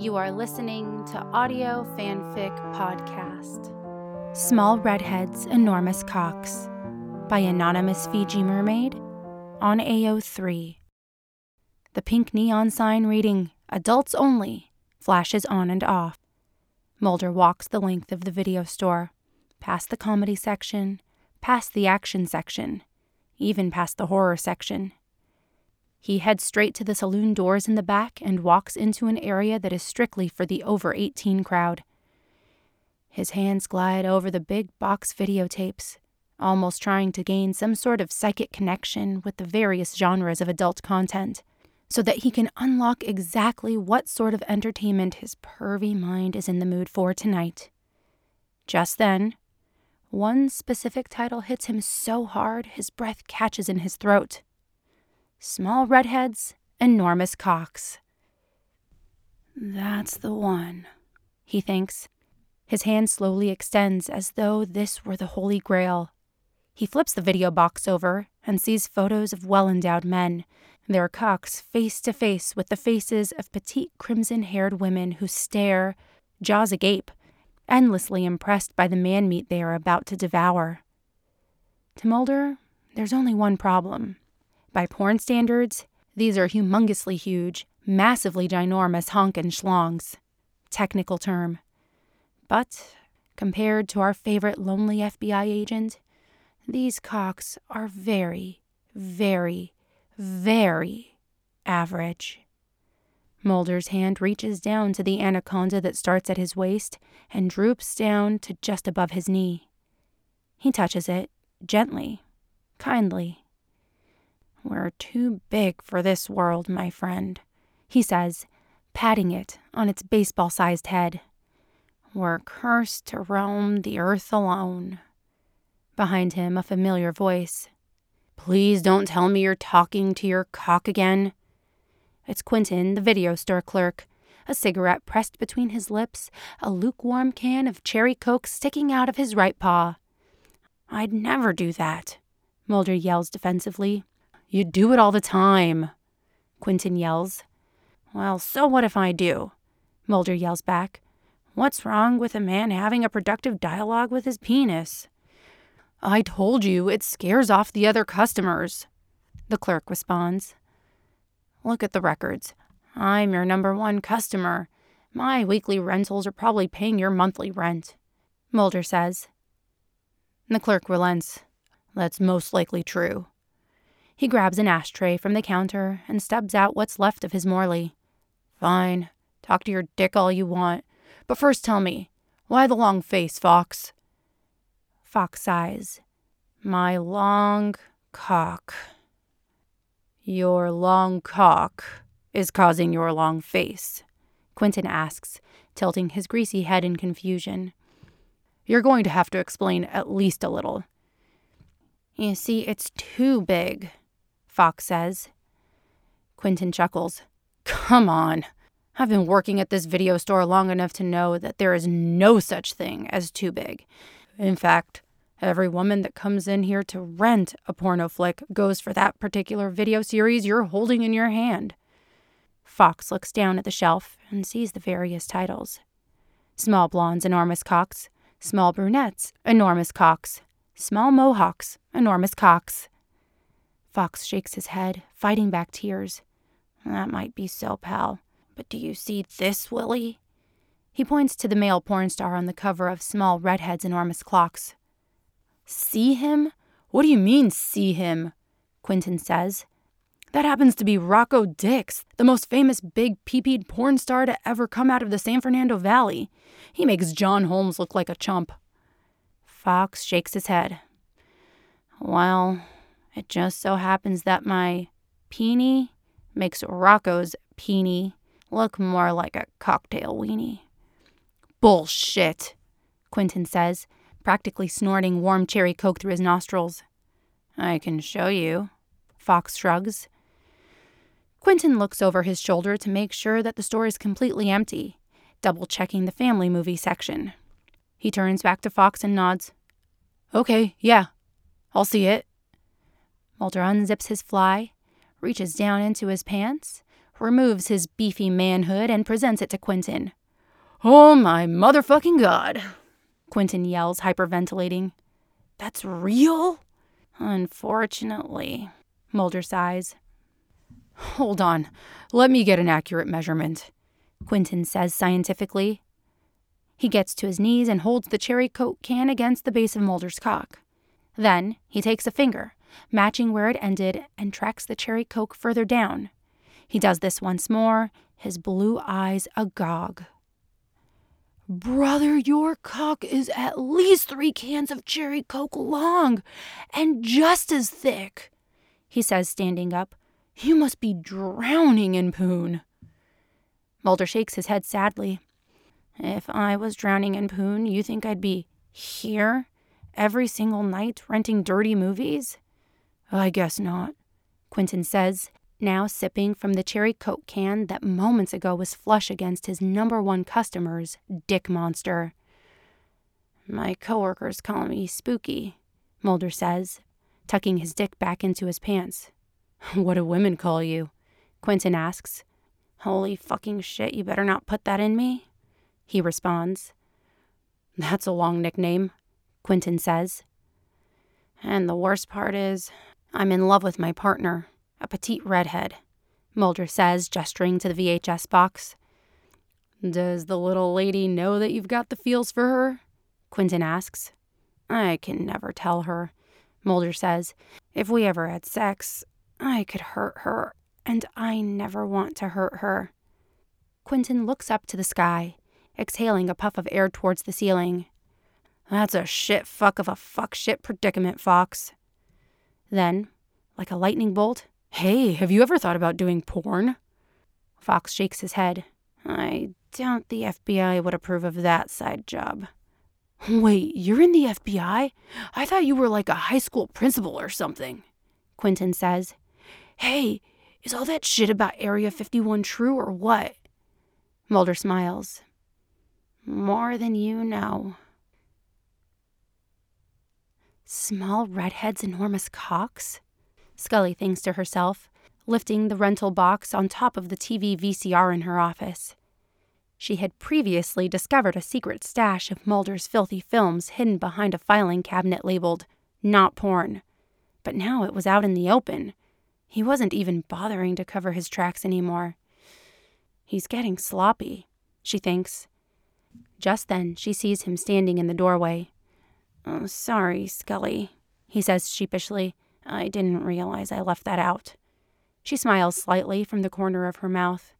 You are listening to Audio Fanfic Podcast. Small Redheads, Enormous Cocks by Anonymous Fiji Mermaid on AO3. The pink neon sign reading Adults Only flashes on and off. Mulder walks the length of the video store, past the comedy section, past the action section, even past the horror section. He heads straight to the saloon doors in the back and walks into an area that is strictly for the over 18 crowd. His hands glide over the big box videotapes, almost trying to gain some sort of psychic connection with the various genres of adult content, so that he can unlock exactly what sort of entertainment his pervy mind is in the mood for tonight. Just then, one specific title hits him so hard his breath catches in his throat. Small redheads, enormous cocks. That's the one, he thinks. His hand slowly extends as though this were the Holy Grail. He flips the video box over and sees photos of well endowed men, their cocks face to face with the faces of petite crimson haired women who stare, jaws agape, endlessly impressed by the man meat they are about to devour. To Mulder, there's only one problem. By porn standards, these are humongously huge, massively ginormous honkin' schlongs. Technical term. But, compared to our favorite lonely FBI agent, these cocks are very, very, very average. Mulder's hand reaches down to the anaconda that starts at his waist and droops down to just above his knee. He touches it, gently, kindly. We're too big for this world, my friend, he says, patting it on its baseball sized head. We're cursed to roam the earth alone. Behind him, a familiar voice. Please don't tell me you're talking to your cock again. It's Quentin, the video store clerk, a cigarette pressed between his lips, a lukewarm can of cherry coke sticking out of his right paw. I'd never do that, Mulder yells defensively. You do it all the time, Quentin yells. Well, so what if I do? Mulder yells back. What's wrong with a man having a productive dialogue with his penis? I told you it scares off the other customers, the clerk responds. Look at the records. I'm your number one customer. My weekly rentals are probably paying your monthly rent, Mulder says. The clerk relents. That's most likely true. He grabs an ashtray from the counter and stubs out what's left of his Morley. Fine, talk to your dick all you want, but first tell me, why the long face, Fox? Fox sighs. My long cock. Your long cock is causing your long face, Quentin asks, tilting his greasy head in confusion. You're going to have to explain at least a little. You see, it's too big, Fox says. Quentin chuckles. Come on. I've been working at this video store long enough to know that there is no such thing as too big. In fact, every woman that comes in here to rent a porno flick goes for that particular video series you're holding in your hand. Fox looks down at the shelf and sees the various titles Small blondes, enormous cocks. Small brunettes, enormous cocks. Small mohawks, enormous cocks. Fox shakes his head, fighting back tears. That might be so, pal. But do you see this, Willie? He points to the male porn star on the cover of Small Redhead's enormous clocks. See him? What do you mean, see him? Quentin says. That happens to be Rocco Dix, the most famous big peepeed porn star to ever come out of the San Fernando Valley. He makes John Holmes look like a chump. Fox shakes his head. Well, it just so happens that my peenie makes Rocco's peenie look more like a cocktail weenie. Bullshit, Quentin says, practically snorting warm cherry coke through his nostrils. I can show you, Fox shrugs. Quentin looks over his shoulder to make sure that the store is completely empty, double checking the family movie section. He turns back to Fox and nods. Okay, yeah, I'll see it. Mulder unzips his fly, reaches down into his pants, removes his beefy manhood, and presents it to Quentin. Oh my motherfucking god, Quentin yells, hyperventilating. That's real? Unfortunately, Mulder sighs. Hold on, let me get an accurate measurement, Quentin says scientifically. He gets to his knees and holds the cherry coke can against the base of Mulder's cock. Then he takes a finger, matching where it ended, and tracks the cherry coke further down. He does this once more, his blue eyes agog. Brother, your cock is at least three cans of cherry coke long and just as thick, he says, standing up. You must be drowning in poon. Mulder shakes his head sadly. If I was drowning in poon, you think I'd be here every single night renting dirty movies? I guess not, Quentin says, now sipping from the cherry coke can that moments ago was flush against his number one customer's dick monster. My coworkers call me Spooky, Mulder says, tucking his dick back into his pants. What do women call you? Quentin asks. Holy fucking shit, you better not put that in me, he responds. That's a long nickname, Quentin says. And the worst part is, I'm in love with my partner a petite redhead, Mulder says, gesturing to the VHS box. Does the little lady know that you've got the feels for her? Quentin asks. I can never tell her, Mulder says. If we ever had sex, I could hurt her, and I never want to hurt her. Quentin looks up to the sky, exhaling a puff of air towards the ceiling. That's a shit fuck of a fuck shit predicament, Fox. Then, like a lightning bolt, Hey, have you ever thought about doing porn? Fox shakes his head. I doubt the FBI would approve of that side job. Wait, you're in the FBI? I thought you were like a high school principal or something, Quentin says. Hey, is all that shit about Area 51 true or what? Mulder smiles. More than you know. Small redheads, enormous cocks? Scully thinks to herself, lifting the rental box on top of the TV VCR in her office. She had previously discovered a secret stash of Mulder's filthy films hidden behind a filing cabinet labeled Not Porn. But now it was out in the open. He wasn't even bothering to cover his tracks anymore. He's getting sloppy, she thinks. Just then, she sees him standing in the doorway. Oh, sorry, Scully, he says sheepishly. I didn't realize I left that out. She smiles slightly from the corner of her mouth.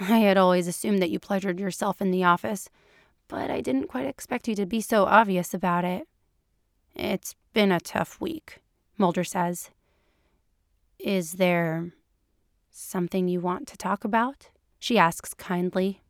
I had always assumed that you pleasured yourself in the office, but I didn't quite expect you to be so obvious about it. It's been a tough week, Mulder says. Is there something you want to talk about? She asks kindly.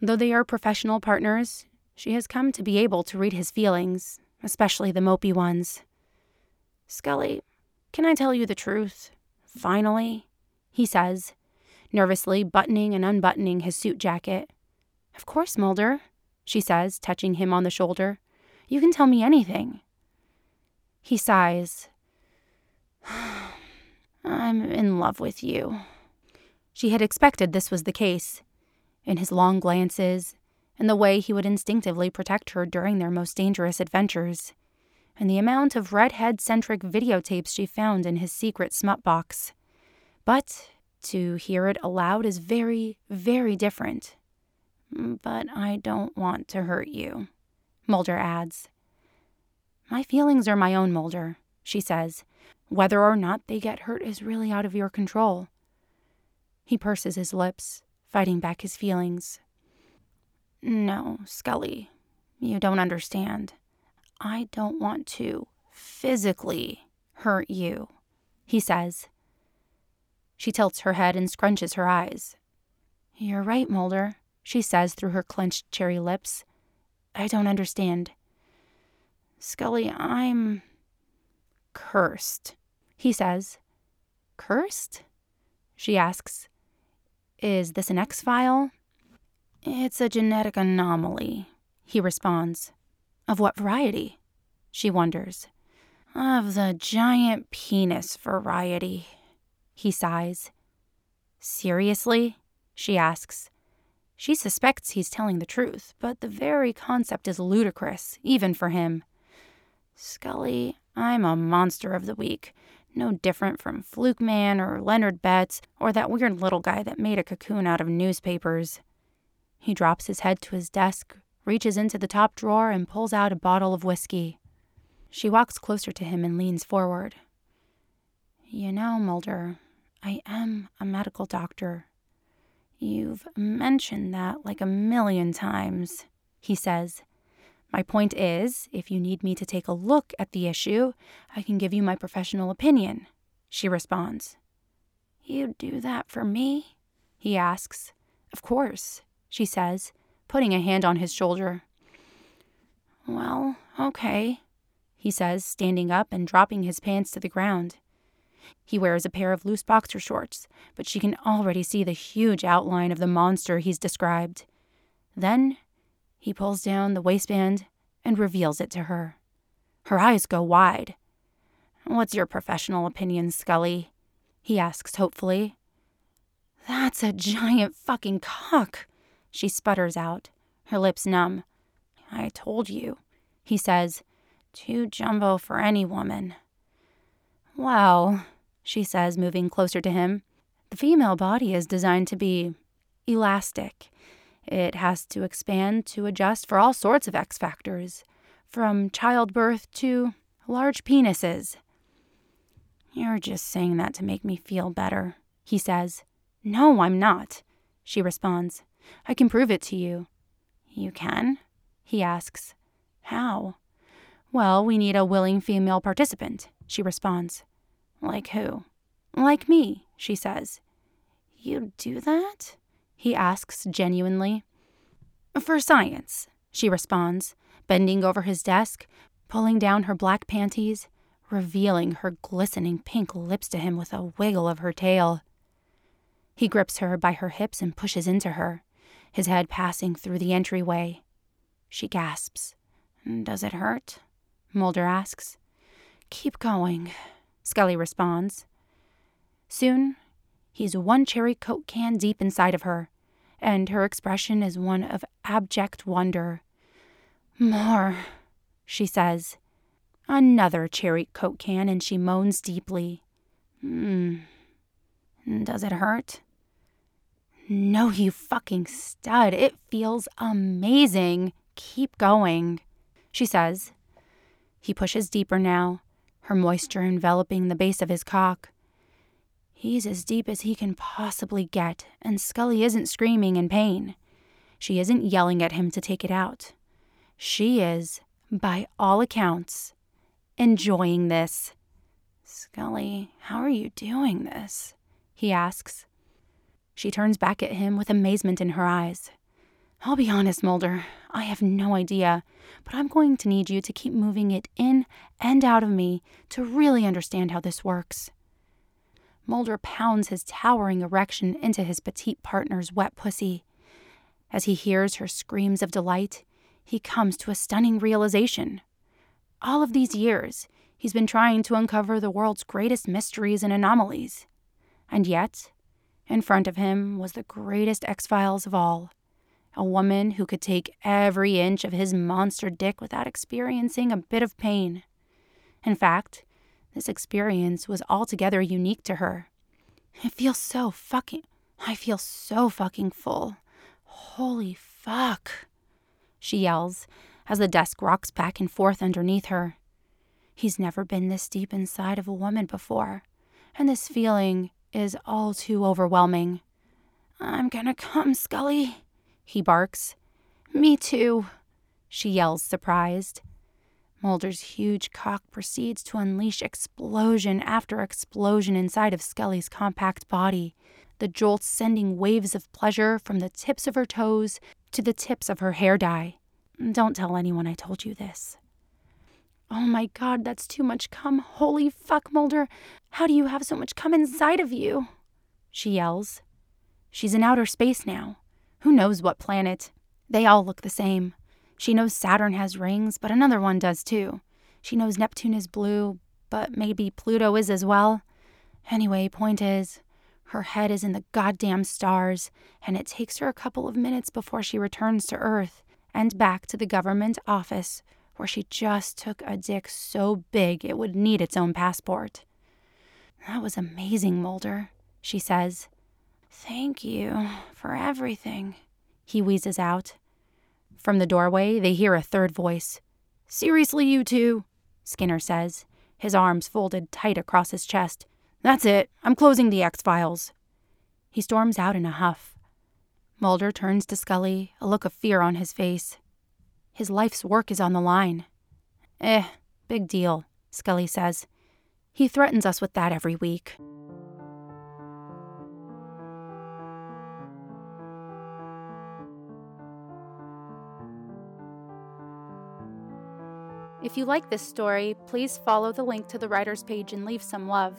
Though they are professional partners, she has come to be able to read his feelings, especially the mopey ones. Scully, can I tell you the truth? Finally, he says, nervously buttoning and unbuttoning his suit jacket. Of course, Mulder, she says, touching him on the shoulder. You can tell me anything. He sighs. I'm in love with you. She had expected this was the case. In his long glances, and the way he would instinctively protect her during their most dangerous adventures, and the amount of redhead centric videotapes she found in his secret smut box. But to hear it aloud is very, very different. Mm, but I don't want to hurt you, Mulder adds. My feelings are my own, Mulder, she says. Whether or not they get hurt is really out of your control. He purses his lips, fighting back his feelings. No, Scully, you don't understand. I don't want to physically hurt you, he says. She tilts her head and scrunches her eyes. You're right, Mulder, she says through her clenched cherry lips. I don't understand. Scully, I'm cursed, he says. Cursed? She asks. Is this an X file? It's a genetic anomaly, he responds. Of what variety? She wonders. Of the giant penis variety, he sighs. Seriously? She asks. She suspects he's telling the truth, but the very concept is ludicrous, even for him. Scully, I'm a monster of the week. No different from Fluke Man or Leonard Betts or that weird little guy that made a cocoon out of newspapers. He drops his head to his desk, reaches into the top drawer, and pulls out a bottle of whiskey. She walks closer to him and leans forward. You know, Mulder, I am a medical doctor. You've mentioned that like a million times, he says. My point is, if you need me to take a look at the issue, I can give you my professional opinion, she responds. You'd do that for me? he asks. Of course, she says, putting a hand on his shoulder. Well, okay, he says, standing up and dropping his pants to the ground. He wears a pair of loose boxer shorts, but she can already see the huge outline of the monster he's described. Then he pulls down the waistband and reveals it to her. Her eyes go wide. What's your professional opinion, Scully? He asks hopefully. That's a giant fucking cock, she sputters out, her lips numb. I told you, he says. Too jumbo for any woman. Well, she says, moving closer to him. The female body is designed to be elastic. It has to expand to adjust for all sorts of X factors, from childbirth to large penises. You're just saying that to make me feel better, he says. No, I'm not, she responds. I can prove it to you. You can? He asks. How? Well, we need a willing female participant, she responds. Like who? Like me, she says. You do that? He asks genuinely. For science, she responds, bending over his desk, pulling down her black panties, revealing her glistening pink lips to him with a wiggle of her tail. He grips her by her hips and pushes into her, his head passing through the entryway. She gasps. Does it hurt? Mulder asks. Keep going, Scully responds. Soon, he's one cherry Coke can deep inside of her, and her expression is one of abject wonder. More, she says. Another cherry Coke can, and she moans deeply. Hmm. Does it hurt? No, you fucking stud. It feels amazing. Keep going, she says. He pushes deeper now, her moisture enveloping the base of his cock. He's as deep as he can possibly get, and Scully isn't screaming in pain. She isn't yelling at him to take it out. She is, by all accounts, enjoying this. Scully, how are you doing this? he asks. She turns back at him with amazement in her eyes. I'll be honest, Mulder. I have no idea, but I'm going to need you to keep moving it in and out of me to really understand how this works. Mulder pounds his towering erection into his petite partner's wet pussy. As he hears her screams of delight, he comes to a stunning realization. All of these years, he's been trying to uncover the world's greatest mysteries and anomalies. And yet, in front of him was the greatest X Files of all a woman who could take every inch of his monster dick without experiencing a bit of pain. In fact, this experience was altogether unique to her. It feels so fucking. I feel so fucking full. Holy fuck. She yells as the desk rocks back and forth underneath her. He's never been this deep inside of a woman before, and this feeling is all too overwhelming. I'm gonna come, Scully, he barks. Me too, she yells, surprised. Mulder's huge cock proceeds to unleash explosion after explosion inside of Scully's compact body, the jolts sending waves of pleasure from the tips of her toes to the tips of her hair dye. Don't tell anyone I told you this. Oh my god, that's too much cum. Holy fuck, Mulder. How do you have so much cum inside of you? She yells. She's in outer space now. Who knows what planet? They all look the same. She knows Saturn has rings, but another one does too. She knows Neptune is blue, but maybe Pluto is as well. Anyway, point is, Her head is in the goddamn stars, and it takes her a couple of minutes before she returns to Earth and back to the government office where she just took a dick so big it would need its own passport. That was amazing, Mulder, she says. Thank you for everything, he wheezes out. From the doorway, they hear a third voice. Seriously, you two, Skinner says, his arms folded tight across his chest. That's it. I'm closing the X Files. He storms out in a huff. Mulder turns to Scully, a look of fear on his face. His life's work is on the line. Eh, big deal, Scully says. He threatens us with that every week. If you like this story, please follow the link to the writer's page and leave some love.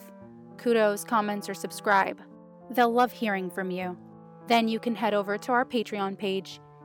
Kudos, comments, or subscribe. They'll love hearing from you. Then you can head over to our Patreon page